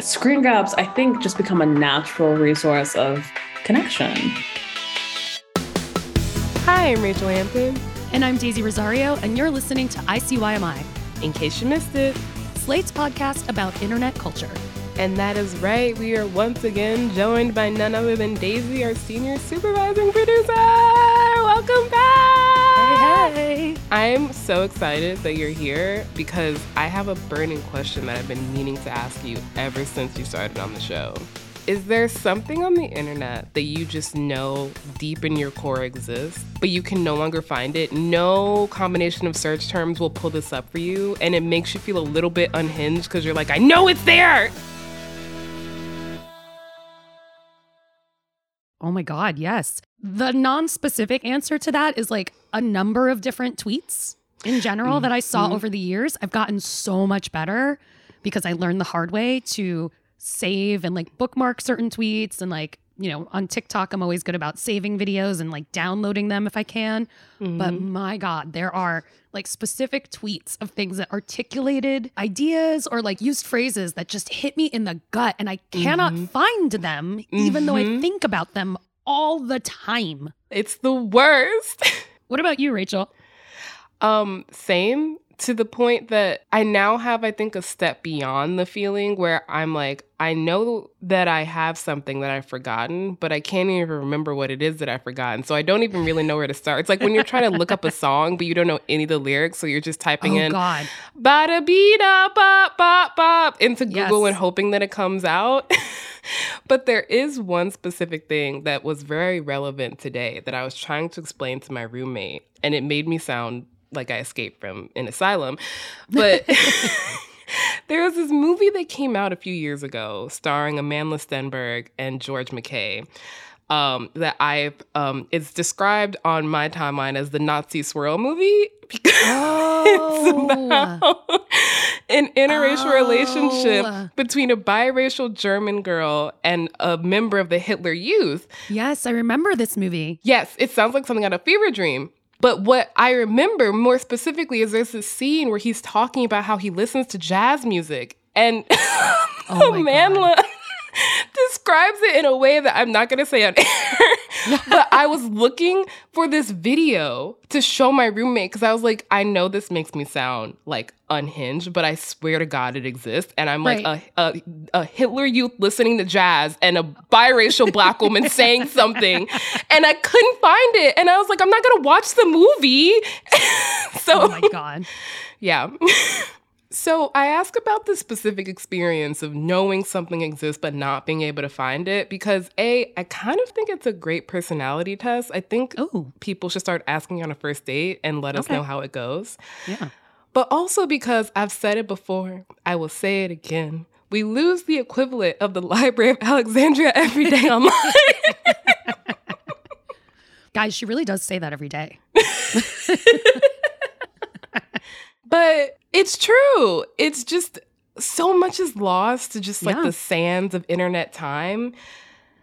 screen grabs, I think, just become a natural resource of connection. Hi, I'm Rachelle Hampton. And I'm Daisy Rosario, and you're listening to ICYMI. In case you missed it, Slate's podcast about internet culture. And that is right, we are once again joined by none other than Daisy, our senior supervising producer. Welcome back! Hey. I'm so excited that you're here because I have a burning question that I've been meaning to ask you ever since you started on the show. Is there something on the internet that you just know deep in your core exists, but you can no longer find it? No combination of search terms will pull this up for you, and it makes you feel a little bit unhinged because you're like, I know it's there! Oh my God, yes. The non specific answer to that is like a number of different tweets in general that I saw Mm-hmm. over the years. I've gotten so much better because I learned the hard way to save and like bookmark certain tweets and like, you know, on TikTok, I'm always good about saving videos and like downloading them if I can. But Mm-hmm. my God, there are like specific tweets of things that articulated ideas or like used phrases that just hit me in the gut and I cannot Mm-hmm. find them, even though I think about them all the time. It's the worst. What about you, Rachelle? Um, same to the point that I now have, I think, a step beyond the feeling where I'm like, I know that I have something that I've forgotten, but I can't even remember what it is that I've forgotten. So I don't even really know where to start. It's like when you're trying to look up a song, but you don't know any of the lyrics, so you're just typing oh in God. bada bee da bop bop bop into Google Yes. and hoping that it comes out. but there is one specific thing that was very relevant today that I was trying to explain to my roommate, and it made me sound like I escaped from an asylum. But there was this movie that came out a few years ago starring Amandla Stenberg and George McKay. Um, that I've um, it's described on my timeline as the Nazi swirl movie because it's about an interracial relationship Oh. between a biracial German girl and a member of the Hitler Youth. Yes, I remember this movie. Yes, it sounds like something out of Fever Dream. But what I remember more specifically is there's this scene where he's talking about how he listens to jazz music. And Oh my Amandla describes it in a way that I'm not going to say on air. but I was looking for this video to show my roommate because I was like, I know this makes me sound like unhinged, but I swear to God it exists. And I'm like Right. a, a, a Hitler youth listening to jazz and a biracial black woman saying something. And I couldn't find it. And I was like, I'm not going to watch the movie. Oh so, Oh my God. yeah. So I ask about the specific experience of knowing something exists but not being able to find it because A, I kind of think it's a great personality test. I think Oh. people should start asking on a first date and let us know how it goes. Yeah. But also because I've said it before, I will say it again. We lose the equivalent of the Library of Alexandria every day online. Guys, she really does say that every day. But it's true. It's just so much is lost to just like Yeah. the sands of internet time.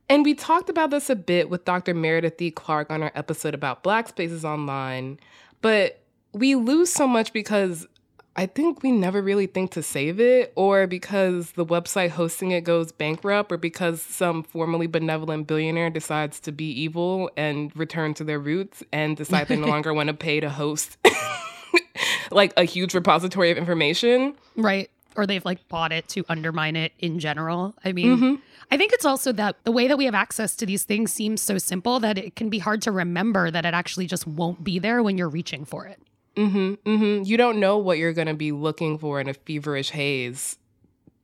And we talked about this a bit with Dr. Meredith E. Clark on our episode about Black Spaces Online. But we lose so much because I think we never really think to save it, or because the website hosting it goes bankrupt, or because some formerly benevolent billionaire decides to be evil and return to their roots and decide they no longer want to pay to host like a huge repository of information. Right. Or they've like bought it to undermine it in general. I mean, I think it's also that the way that we have access to these things seems so simple that it can be hard to remember that it actually just won't be there when you're reaching for it. Mm-hmm. Mm-hmm. You don't know what you're going to be looking for in a feverish haze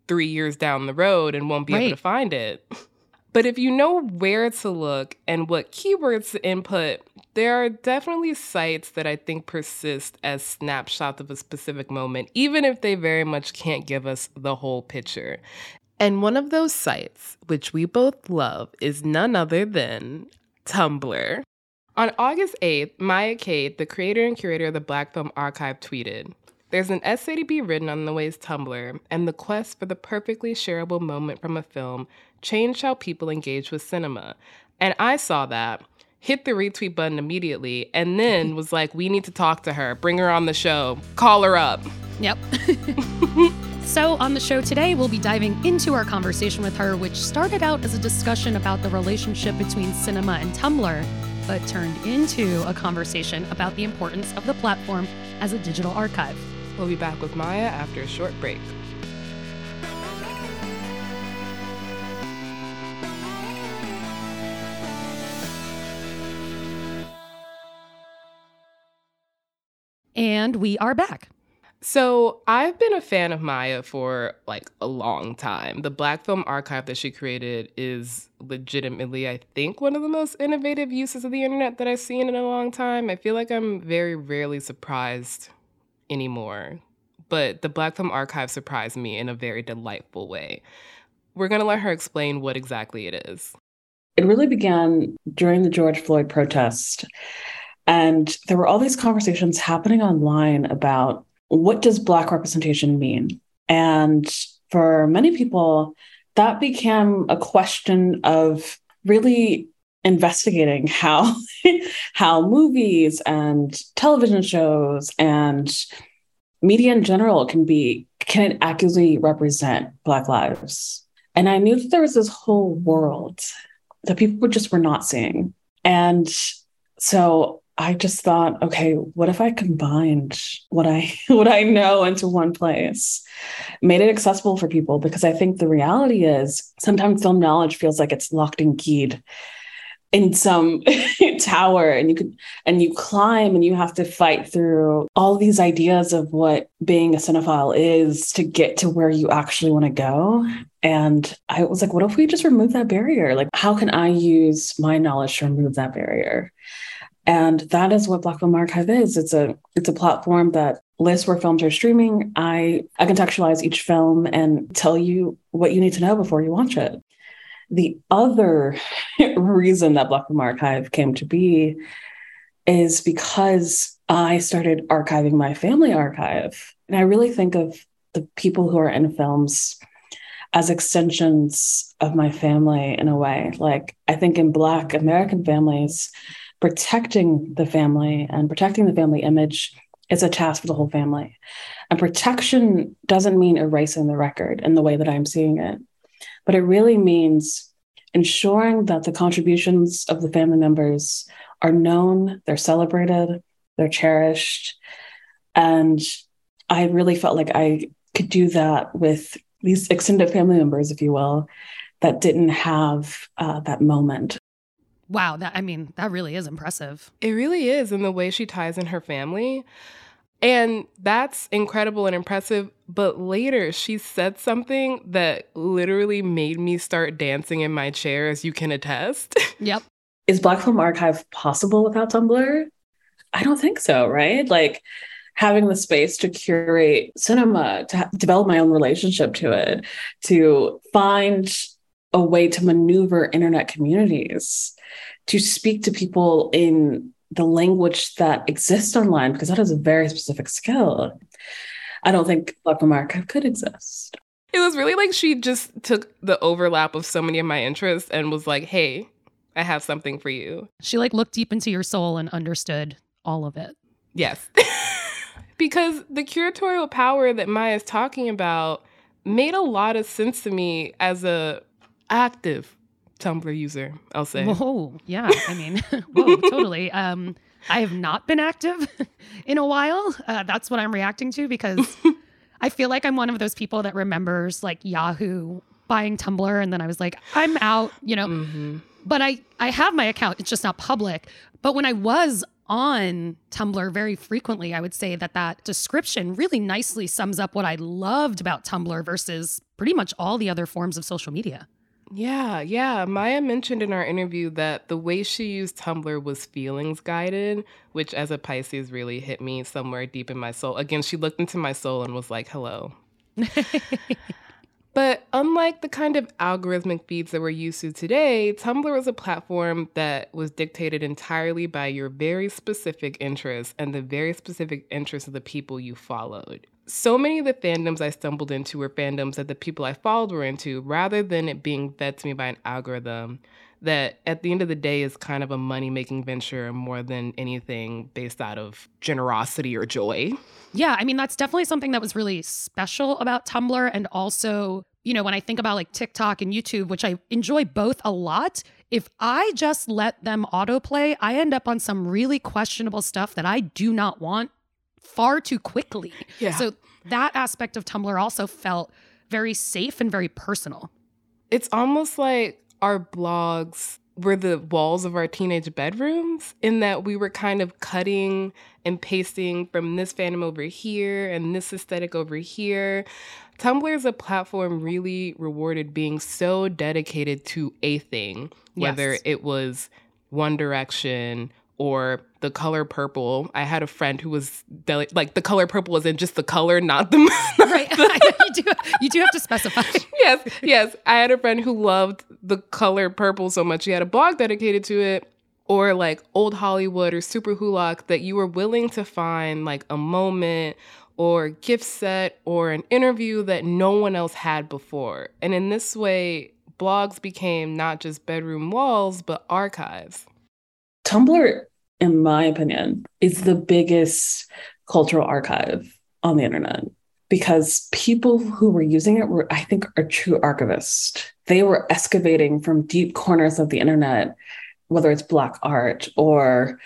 three years down the road and won't be able to find it. But if you know where to look and what keywords to input, there are definitely sites that I think persist as snapshots of a specific moment, even if they very much can't give us the whole picture. And one of those sites, which we both love, is none other than Tumblr. On August 8th, Maya Cade, the creator and curator of the Black Film Archive, tweeted There's an essay to be written on the ways Tumblr and the quest for the perfectly shareable moment from a film changed how people engage with cinema. And I saw that, hit the retweet button immediately, and then was like, we need to talk to her, bring her on the show, call her up. Yep. So, on the show today, we'll be diving into our conversation with her, which started out as a discussion about the relationship between cinema and Tumblr, but turned into a conversation about the importance of the platform as a digital archive. We'll be back with Maya after a short break. And we are back. So, I've been a fan of Maya for like a long time. The Black Film Archive that she created is legitimately, I think, one of the most innovative uses of the internet that I've seen in a long time. I feel like I'm very rarely surprised anymore. But the Black Film Archive surprised me in a very delightful way. We're going to let her explain what exactly it is. It really began during the George Floyd protest. And there were all these conversations happening online about what does Black representation mean? And for many people, that became a question of really investigating how how movies and television shows and media in general can be can accurately represent black lives and i knew that there was this whole world that people just were not seeing and so I just thought, okay, what if I combined what I what I know into one place, made it accessible for people? Because I think the reality is sometimes film knowledge feels like it's locked and keyed in some tower and you could and you climb and you have to fight through all these ideas of what being a cinephile is to get to where you actually want to go. And i was like what if we just remove that barrier? Like how can i use my knowledge to remove that barrier and that is what Black Film Archive is. It's a it's a platform that lists where films are streaming. I I contextualize each film and tell you what you need to know before you watch it. The other reason that Black Film Archive came to be is because I started archiving my family archive. And I really think of the people who are in films as extensions of my family in a way. Like I think in Black American families, protecting the family and protecting the family image is a task for the whole family. And protection doesn't mean erasing the record in the way that I'm seeing it, but it really means ensuring that the contributions of the family members are known, they're celebrated, they're cherished. And I really felt like I could do that with these extended family members, if you will, that didn't have uh, that moment Wow, that I mean, that really is impressive. It really is in the way she ties in her family. And that's incredible and impressive. But later, she said something that literally made me start dancing in my chair, as you can attest. Yep. Is Black Film Archive possible without Tumblr? I don't think so, right? Like having the space to curate cinema, to ha- develop my own relationship to it, to find a way to maneuver internet communities to speak to people in the language that exists online because that is a very specific skill. I don't think Black America could exist. It was really like she just took the overlap of so many of my interests and was like, "Hey, I have something for you." She like looked deep into your soul and understood all of it. Yes. because the curatorial power that Maya's talking about made a lot of sense to me as a active Tumblr user, I'll say. Whoa, yeah. I mean, whoa, totally. Um, I have not been active in a while. Uh, that's what I'm reacting to because I feel like I'm one of those people that remembers like Yahoo buying Tumblr, and then I was like, I'm out, you know. Mm-hmm. But I I have my account; it's just not public. But when I was on Tumblr very frequently, I would say that that description really nicely sums up what I loved about Tumblr versus pretty much all the other forms of social media. Yeah, yeah. Maya mentioned in our interview that the way she used Tumblr was feelings guided, which as a Pisces really hit me somewhere deep in my soul. Again, she looked into my soul and was like, hello. but unlike the kind of algorithmic feeds that we're used to today, Tumblr was a platform that was dictated entirely by your very specific interests and the very specific interests of the people you followed so many of the fandoms I stumbled into were fandoms that the people I followed were into, rather than it being fed to me by an algorithm. that at the end of the day is kind of a money making venture more than anything based out of generosity or joy. Yeah, I mean, that's definitely something that was really special about Tumblr. And also, you know, when I think about like TikTok and YouTube, which I enjoy both a lot, if I just let them autoplay, I end up on some really questionable stuff that I do not want far too quickly. Yeah. So that aspect of Tumblr also felt very safe and very personal. It's almost like our blogs were the walls of our teenage bedrooms in that we were kind of cutting and pasting from this fandom over here and this aesthetic over here. Tumblr as a platform really rewarded being so dedicated to a thing, whether Yes. it was One Direction or the color purple. I had a friend who was deli- like the color purple was in just the color, not the Right. you, do, you do have to specify. yes, yes. I had a friend who loved the color purple so much. He had a blog dedicated to it. Or like old Hollywood or Superwholock, that you were willing to find like a moment or gifset or an interview that no one else had before. And in this way, blogs became not just bedroom walls, but archives. Tumblr, in my opinion, is the biggest cultural archive on the internet because people who were using it were, I think, are true archivists. They were excavating from deep corners of the internet, whether it's Black art or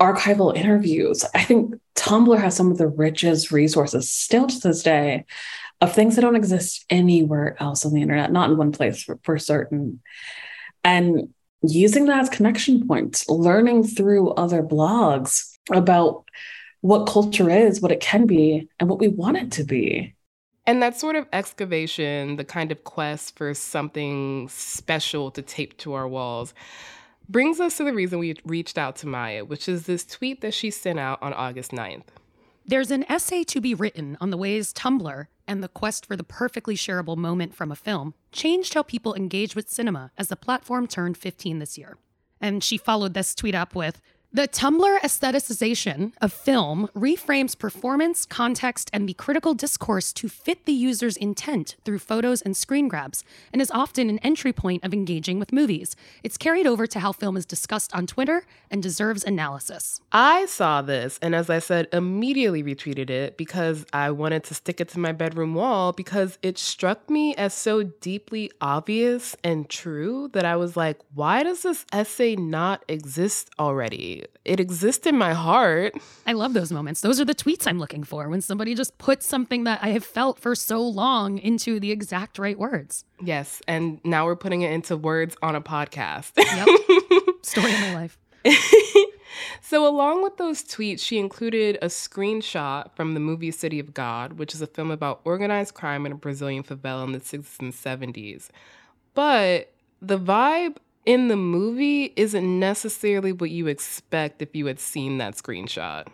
archival interviews. I think Tumblr has some of the richest resources still to this day of things that don't exist anywhere else on the internet, not in one place for, for certain. And using that as connection points, learning through other blogs about what culture is, what it can be, and what we want it to be. And that sort of excavation, the kind of quest for something special to tape to our walls, brings us to the reason we reached out to Maya, which is this tweet that she sent out on August 9th. There's an essay to be written on the ways Tumblr and the quest for the perfectly shareable moment from a film changed how people engage with cinema as the platform turned 15 this year. And she followed this tweet up with The Tumblr aestheticization of film reframes performance, context, and the critical discourse to fit the user's intent through photos and screen grabs, and is often an entry point of engaging with movies. It's carried over to how film is discussed on Twitter and deserves analysis. I saw this and, as I said, immediately retweeted it because I wanted to stick it to my bedroom wall because it struck me as so deeply obvious and true that I was like, why does this essay not exist already? It exists in my heart. I love those moments. Those are the tweets I'm looking for when somebody just puts something that I have felt for so long into the exact right words. Yes, and now we're putting it into words on a podcast. Yep. Story of my life. so, along with those tweets, she included a screenshot from the movie City of God, which is a film about organized crime in a Brazilian favela in the 60s and 70s. But the vibe in the movie isn't necessarily what you expect if you had seen that screenshot.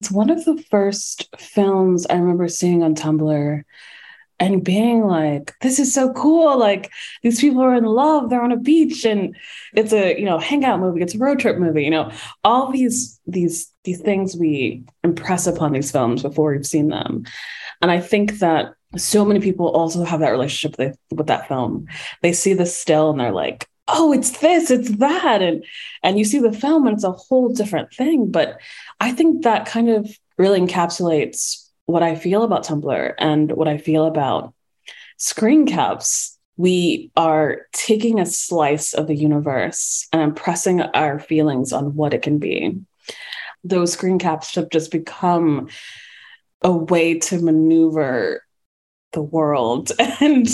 It's one of the first films I remember seeing on Tumblr and being like, this is so cool. Like these people are in love, they're on a beach, and it's a you know hangout movie, it's a road trip movie, you know, all these these these things we impress upon these films before we've seen them. And I think that so many people also have that relationship with, with that film. They see the still and they're like, oh, it's this, it's that. And and you see the film and it's a whole different thing. But I think that kind of really encapsulates what I feel about Tumblr and what I feel about screen caps. We are taking a slice of the universe and impressing our feelings on what it can be. Those screen caps have just become a way to maneuver the world and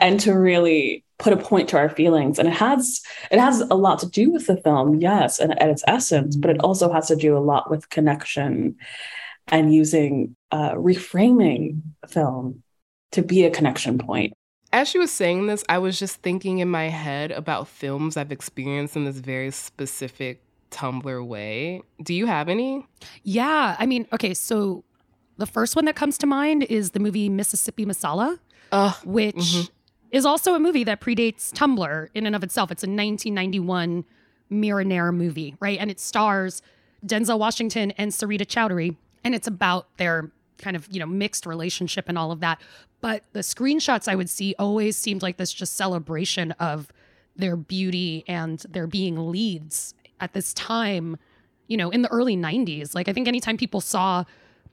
and to really put a point to our feelings and it has it has a lot to do with the film yes and at its essence but it also has to do a lot with connection and using uh, reframing film to be a connection point As she was saying this, I was just thinking in my head about films I've experienced in this very specific Tumblr way. Do you have any? Yeah. I mean, okay, so the first one that comes to mind is the movie Mississippi Masala, Ugh. which Mhm. is also a movie that predates Tumblr in and of itself. It's a 1991 Mira Nair movie, right? And it stars Denzel Washington and Sarita Choudhury, and it's about their kind of, you know, mixed relationship and all of that. But the screenshots I would see always seemed like this just celebration of their beauty and their being leads at this time, you know, in the early 90s. Like, I think anytime people saw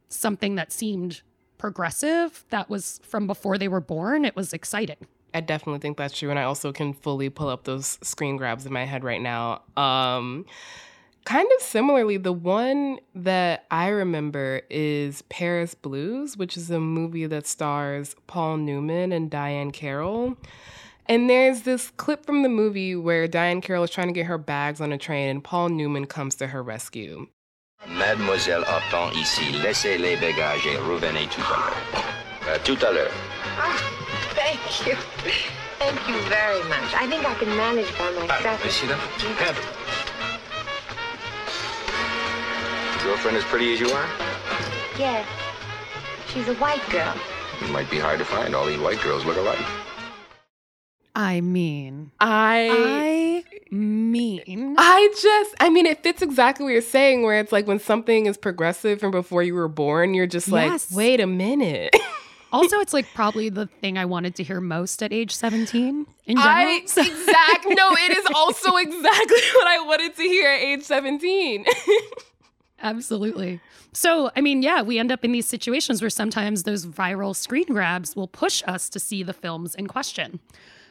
something that seemed progressive that was from before they were born, it was exciting. I definitely think that's true. And I also can fully pull up those screen grabs in my head right now. Um, kind of similarly, the one that I remember is Paris Blues, which is a movie that stars Paul Newman and Diahann Carroll. And there's this clip from the movie where Diahann Carroll is trying to get her bags on a train and Paul Newman comes to her rescue. Mademoiselle attend ici. Laissez les bagages et revenez tout à l'heure. Uh, tout à l'heure. Oh, thank you. Thank you very much. I think I can manage by myself. Uh, see that? Head. Girlfriend as pretty as you are? Yes. She's a white girl. It might be hard to find. All these white girls look alike. I mean, I I mean, I just, I mean, it fits exactly what you're saying, where it's like when something is progressive from before you were born, you're just Yes. like, wait a minute. also, it's like probably the thing I wanted to hear most at age 17 in general. I So- exact no, it is also exactly what I wanted to hear at age 17. Absolutely. So, I mean, yeah, we end up in these situations where sometimes those viral screen grabs will push us to see the films in question.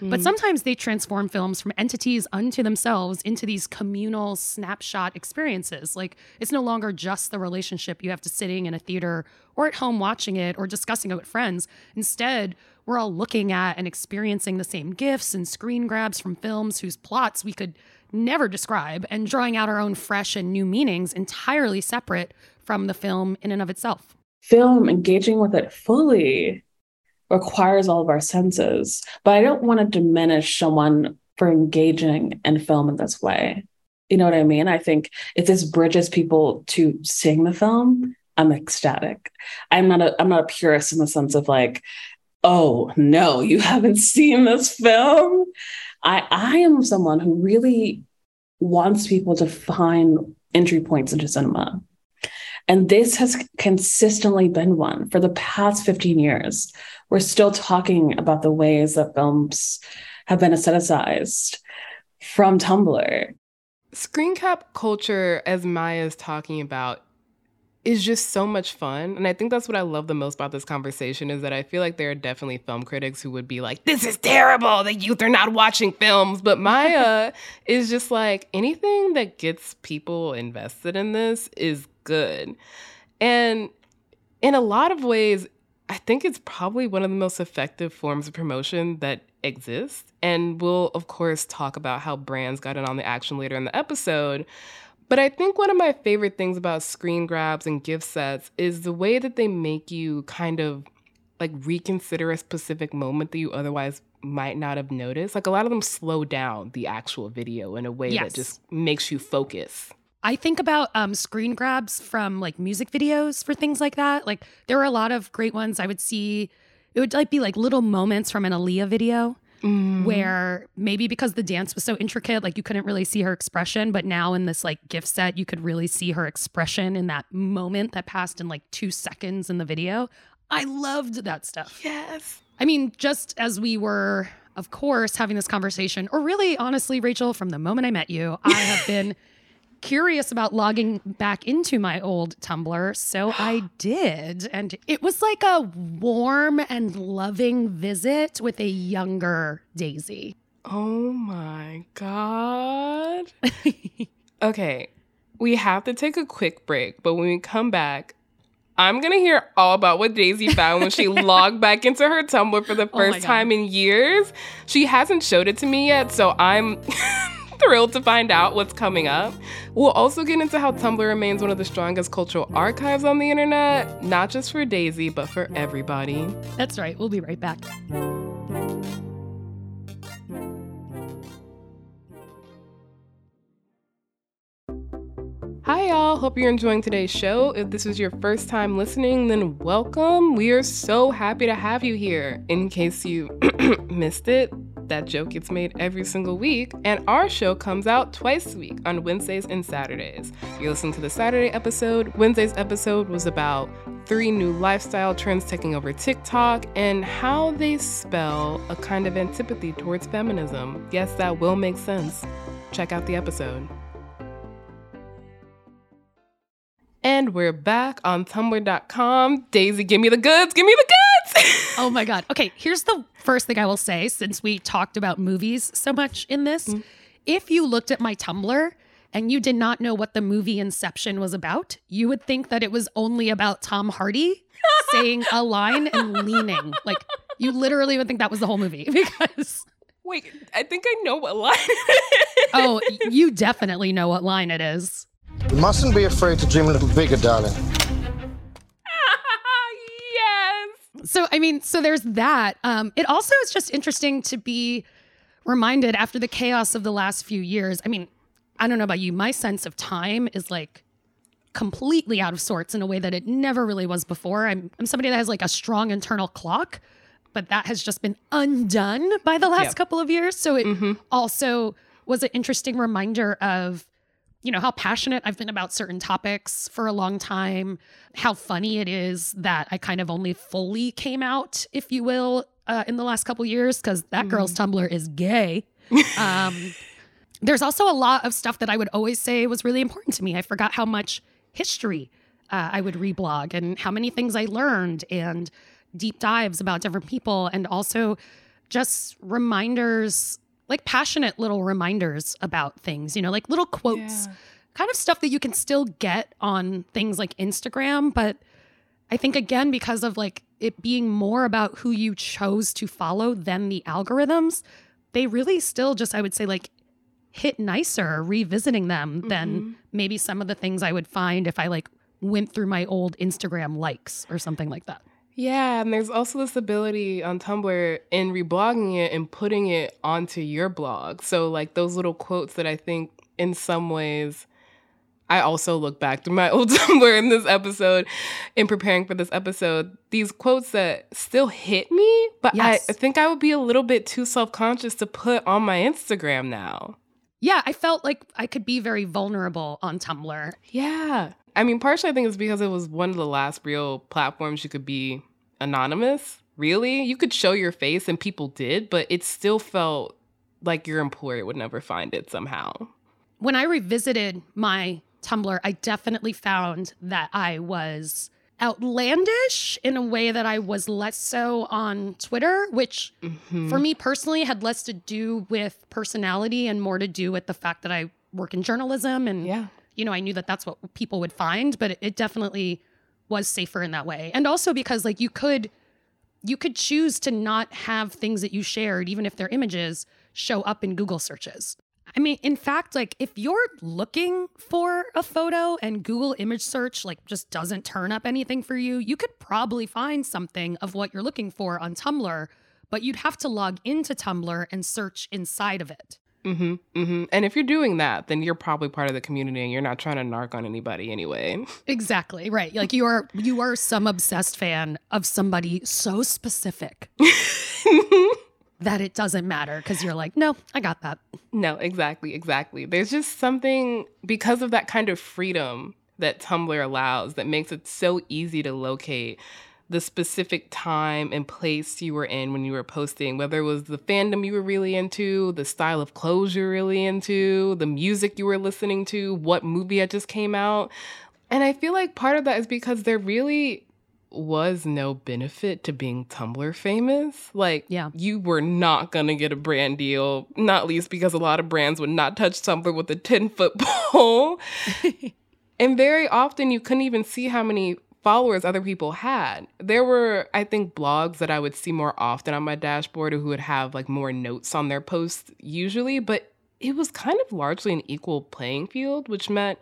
But mm. sometimes they transform films from entities unto themselves into these communal snapshot experiences. Like it's no longer just the relationship you have to sitting in a theater or at home watching it or discussing it with friends. Instead, we're all looking at and experiencing the same gifts and screen grabs from films whose plots we could never describe and drawing out our own fresh and new meanings entirely separate from the film in and of itself. Film, engaging with it fully, requires all of our senses. But I don't want to diminish someone for engaging in film in this way. You know what I mean? I think if this bridges people to seeing the film, I'm ecstatic. I'm not a I'm not a purist in the sense of like, oh no, you haven't seen this film. I I am someone who really wants people to find entry points into cinema. And this has consistently been one for the past 15 years. We're still talking about the ways that films have been aestheticized from Tumblr. Screen cap culture, as Maya is talking about, is just so much fun. And I think that's what I love the most about this conversation is that I feel like there are definitely film critics who would be like, this is terrible. The youth are not watching films. But Maya is just like, anything that gets people invested in this is good. And in a lot of ways, I think it's probably one of the most effective forms of promotion that exists. And we'll, of course, talk about how brands got in on the action later in the episode. But I think one of my favorite things about screen grabs and gifsets is the way that they make you kind of like reconsider a specific moment that you otherwise might not have noticed. Like a lot of them slow down the actual video in a way Yes. that just makes you focus. I think about um, screen grabs from like music videos for things like that. Like there were a lot of great ones I would see. It would like be like little moments from an Aaliyah video where maybe because the dance was so intricate, like you couldn't really see her expression, but now in this like gifset, you could really see her expression in that moment that passed in like two seconds in the video. I loved that stuff. Yes. I mean, just as we were, of course, having this conversation, or really, honestly, Rachelle, from the moment I met you, I have been curious about logging back into my old Tumblr. So I did. And it was like a warm and loving visit with a younger Daisy. Oh my God. okay, we have to take a quick break, but when we come back, I'm gonna hear all about what Daisy found when she logged back into her Tumblr for the Oh first God. time in years. She hasn't showed it to me yet, so I'm thrilled to find out what's coming up. We'll also get into how Tumblr remains one of the strongest cultural archives on the internet, not just for Daisy, but for everybody. That's right. We'll be right back. Hi, y'all. Hope you're enjoying today's show. If this is your first time listening, then welcome. We are so happy to have you here. In case you missed it, That joke gets made every single week, and our show comes out twice a week on Wednesdays and Saturdays. You're listening to the Saturday episode. Wednesday's episode was about three new lifestyle trends taking over TikTok and how they spell a kind of antipathy towards feminism. Yes, that will make sense. Check out the episode. And we're back on Tumblr.com. Daisy, give me the goods, give me the goods. oh my God. Okay, here's the first thing I will say since we talked about movies so much in this. Mm. If you looked at my Tumblr and you did not know what the movie Inception was about, you would think that it was only about Tom Hardy saying a line and leaning. Like, you literally would think that was the whole movie because. Wait, I think I know what line. oh, you definitely know what line it is. You mustn't be afraid to dream a little bigger, darling. So, I mean, so there's that. Um, it also is just interesting to be reminded after the chaos of the last few years. I mean, I don't know about you, my sense of time is like completely out of sorts in a way that it never really was before. I'm, I'm somebody that has like a strong internal clock, but that has just been undone by the last yeah. couple of years. So it mm-hmm. also was an interesting reminder of you know, how passionate I've been about certain topics for a long time, how funny it is that I kind of only fully came out, if you will, uh, in the last couple years, because that mm. girl's Tumblr is gay. um, there's also a lot of stuff that I would always say was really important to me. I forgot how much history uh, I would reblog and how many things I learned and deep dives about different people and also just reminders like passionate little reminders about things, you know, like little quotes, yeah. kind of stuff that you can still get on things like Instagram. But I think, again, because of like it being more about who you chose to follow than the algorithms, they really still just, I would say, like hit nicer revisiting them mm-hmm. than maybe some of the things I would find if I like went through my old Instagram likes or something like that. Yeah, and there's also this ability on Tumblr in reblogging it and putting it onto your blog. So like those little quotes that I think in some ways I also look back to my old Tumblr in this episode in preparing for this episode. These quotes that still hit me, but yes. I, I think I would be a little bit too self-conscious to put on my Instagram now. Yeah, I felt like I could be very vulnerable on Tumblr. Yeah. I mean, partially I think it's because it was one of the last real platforms you could be anonymous. Really? You could show your face and people did, but it still felt like your employer would never find it somehow. When I revisited my Tumblr, I definitely found that I was outlandish in a way that I was less so on Twitter, which mm-hmm. for me personally had less to do with personality and more to do with the fact that I work in journalism and yeah you know, I knew that that's what people would find, but it, definitely was safer in that way. And also because like you could you could choose to not have things that you shared even if they're images show up in Google searches. I mean, in fact, like if you're looking for a photo and Google image search like just doesn't turn up anything for you, you could probably find something of what you're looking for on Tumblr, but you'd have to log into Tumblr and search inside of it. Mm-hmm, mm-hmm. And if you're doing that, then you're probably part of the community and you're not trying to narc on anybody anyway. Exactly. Right. Like you are you are some obsessed fan of somebody so specific that it doesn't matter because you're like, no, I got that. No, exactly, exactly. There's just something because of that kind of freedom that Tumblr allows that makes it so easy to locate the specific time and place you were in when you were posting, whether it was the fandom you were really into, the style of clothes you're really into, the music you were listening to, what movie had just came out. And I feel like part of that is because there really was no benefit to being Tumblr famous. Like, yeah. you were not going to get a brand deal, not least because a lot of brands would not touch Tumblr with a 10 foot pole. and very often you couldn't even see how many followers other people had. There were, I think, blogs that I would see more often on my dashboard or who would have like more notes on their posts usually, but it was kind of largely an equal playing field, which meant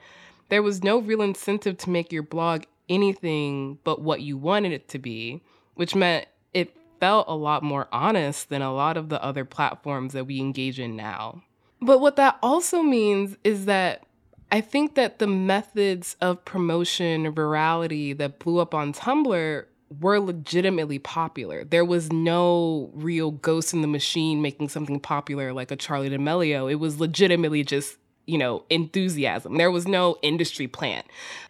there was no real incentive to make your blog anything but what you wanted it to be, which meant it felt a lot more honest than a lot of the other platforms that we engage in now. But what that also means is that I think that the methods of promotion virality that blew up on Tumblr were legitimately popular. There was no real ghost in the machine making something popular like a Charli D'Amelio. It was legitimately just, you know, enthusiasm. There was no industry plan.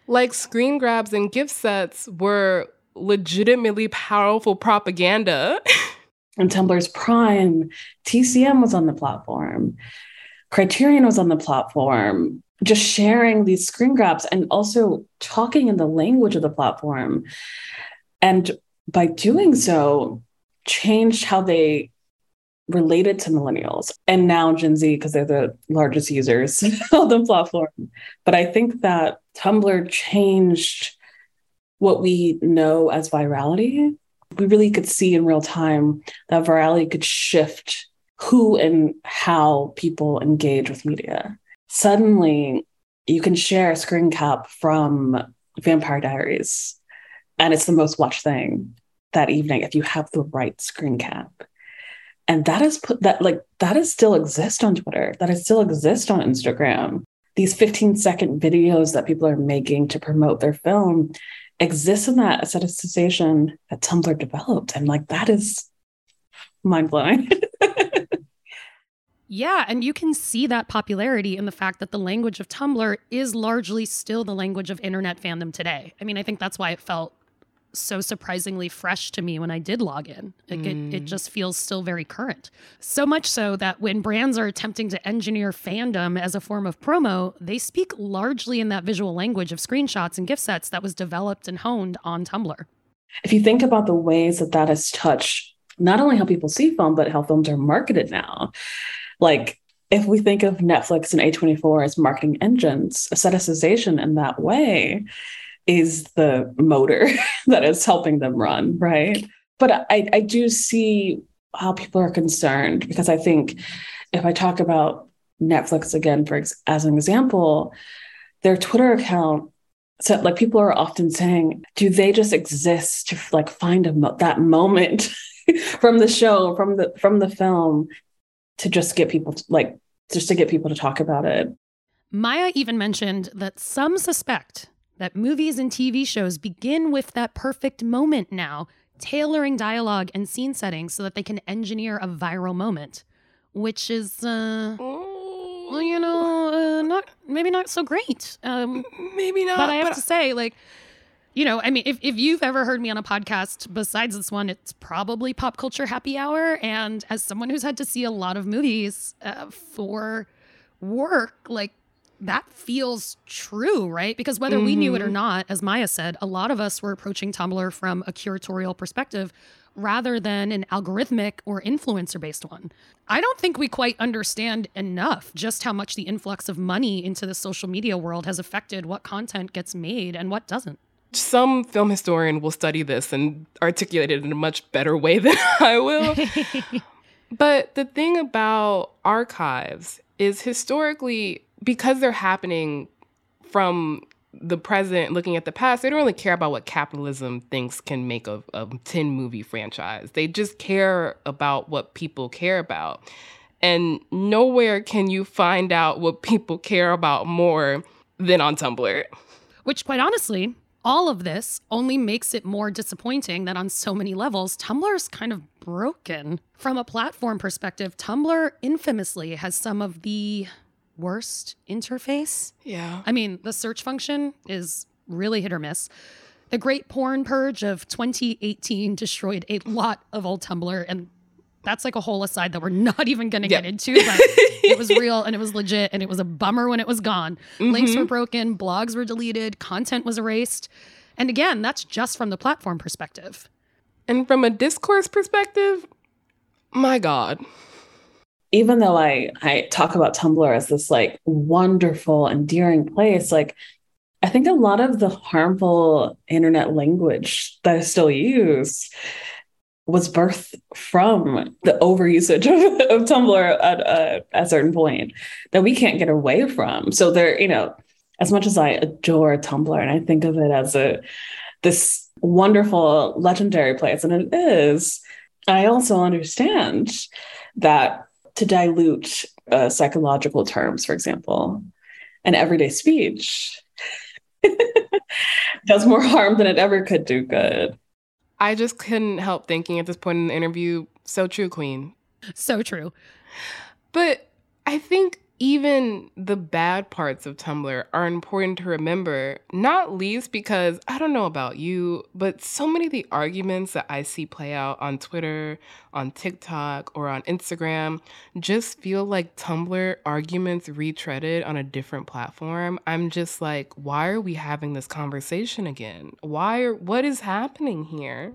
Like screen grabs and gifsets were legitimately powerful propaganda. In Tumblr's prime, TCM was on the platform. Criterion was on the platform, just sharing these screen grabs and also talking in the language of the platform. And by doing so, changed how they related to millennials and now Gen Z because they're the largest users of the platform. But I think that Tumblr changed what we know as virality we really could see in real time that virality could shift who and how people engage with media. Suddenly, you can share a screen cap from Vampire Diaries, and it's the most watched thing that evening if you have the right screen cap. And that is put that like that is still exist on Twitter, that is still exist on Instagram. These 15 second videos that people are making to promote their film exists in that aestheticization that Tumblr developed. And like that is mind blowing. yeah, and you can see that popularity in the fact that the language of Tumblr is largely still the language of internet fandom today. I mean, I think that's why it felt so surprisingly fresh to me when I did log in. Like mm. it, it just feels still very current. So much so that when brands are attempting to engineer fandom as a form of promo, they speak largely in that visual language of screenshots and gifsets that was developed and honed on Tumblr. If you think about the ways that that has touched not only how people see film, but how films are marketed now, like if we think of Netflix and A24 as marketing engines, aestheticization in that way is the motor that is helping them run, right? But I, I do see how people are concerned because I think if I talk about Netflix again, for ex- as an example, their Twitter account. So, like, people are often saying, do they just exist to like find a mo- that moment from the show, from the from the film, to just get people to, like just to get people to talk about it? Maya even mentioned that some suspect that movies and TV shows begin with that perfect moment now, tailoring dialogue and scene settings so that they can engineer a viral moment, which is, uh, well, you know, uh, not maybe not so great. Um, maybe not. But I have but to say, like, you know, I mean, if, if you've ever heard me on a podcast besides this one, it's probably Pop Culture Happy Hour. And as someone who's had to see a lot of movies uh, for work, like that feels true, right? Because whether mm-hmm. we knew it or mm-hmm. not, as Maya said, a lot of us were approaching Tumblr from a curatorial perspective rather than an algorithmic or influencer based one. I don't think we quite understand enough just how much the influx of money into the social media world has affected what content gets made and what doesn't. Some film historian will study this and articulate it in a much better way than I will. but the thing about archives is historically because they're happening from the present looking at the past, they don't really care about what capitalism thinks can make a, a 10 movie franchise. They just care about what people care about. And nowhere can you find out what people care about more than on Tumblr. Which, quite honestly, all of this only makes it more disappointing that on so many levels, Tumblr is kind of broken. From a platform perspective, Tumblr infamously has some of the worst interface. Yeah. I mean, the search function is really hit or miss. The Great Porn Purge of 2018 destroyed a lot of old Tumblr, and that's like a whole aside that we're not even going to yep. get into. But it was real and it was legit, and it was a bummer when it was gone. Mm-hmm. Links were broken, blogs were deleted, content was erased. And again, that's just from the platform perspective. And from a discourse perspective, my God even though I I talk about Tumblr as this like wonderful, endearing place, like I think a lot of the harmful internet language that is still used was birthed from the overusage of, of Tumblr at, at a certain point that we can't get away from. So there, you know, as much as I adore Tumblr and I think of it as a this wonderful, legendary place, and it is, I also understand that to dilute uh, psychological terms, for example, and everyday speech does more harm than it ever could do good. I just couldn't help thinking at this point in the interview, so true, Queen. So true. But I think even the bad parts of Tumblr are important to remember, not least because I don't know about you, but so many of the arguments that I see play out on Twitter, on TikTok, or on Instagram just feel like Tumblr arguments retreaded on a different platform. I'm just like, why are we having this conversation again? Why are, what is happening here?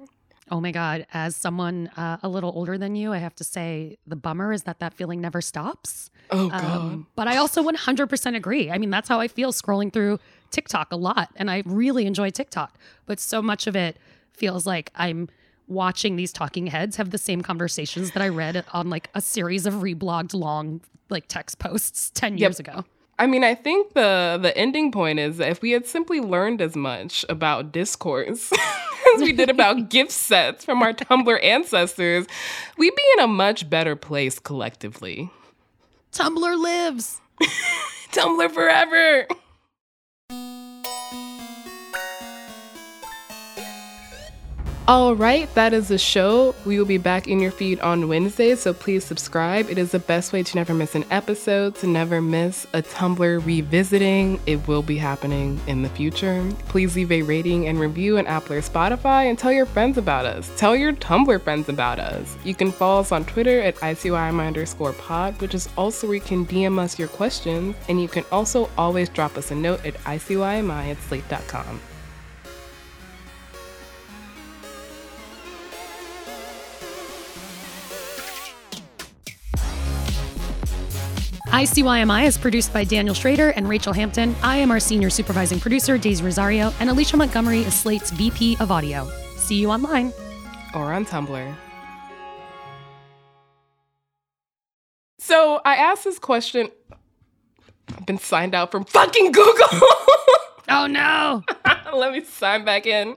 Oh my God. As someone uh, a little older than you, I have to say the bummer is that that feeling never stops. Oh, God. Um, but I also 100% agree. I mean, that's how I feel scrolling through TikTok a lot. And I really enjoy TikTok. But so much of it feels like I'm watching these talking heads have the same conversations that I read on like a series of reblogged long like text posts 10 years ago. I mean, I think the the ending point is that if we had simply learned as much about discourse as we did about gifsets from our Tumblr ancestors, we'd be in a much better place collectively. Tumblr lives. Tumblr forever. All right, that is the show. We will be back in your feed on Wednesday, so please subscribe. It is the best way to never miss an episode, to never miss a Tumblr revisiting. It will be happening in the future. Please leave a rating and review on Apple or Spotify and tell your friends about us. Tell your Tumblr friends about us. You can follow us on Twitter at ICYMI underscore pod, which is also where you can DM us your questions, and you can also always drop us a note at ICYMI at slate.com. ICYMI is produced by Daniel Schroeder and Rachelle Hampton. I am our senior supervising producer, Daisy Rosario, and Alicia Montgomery is Slate's VP of Audio. See you online. or on Tumblr. So I asked this question. I've been signed out from fucking Google. Oh no! Let me sign back in.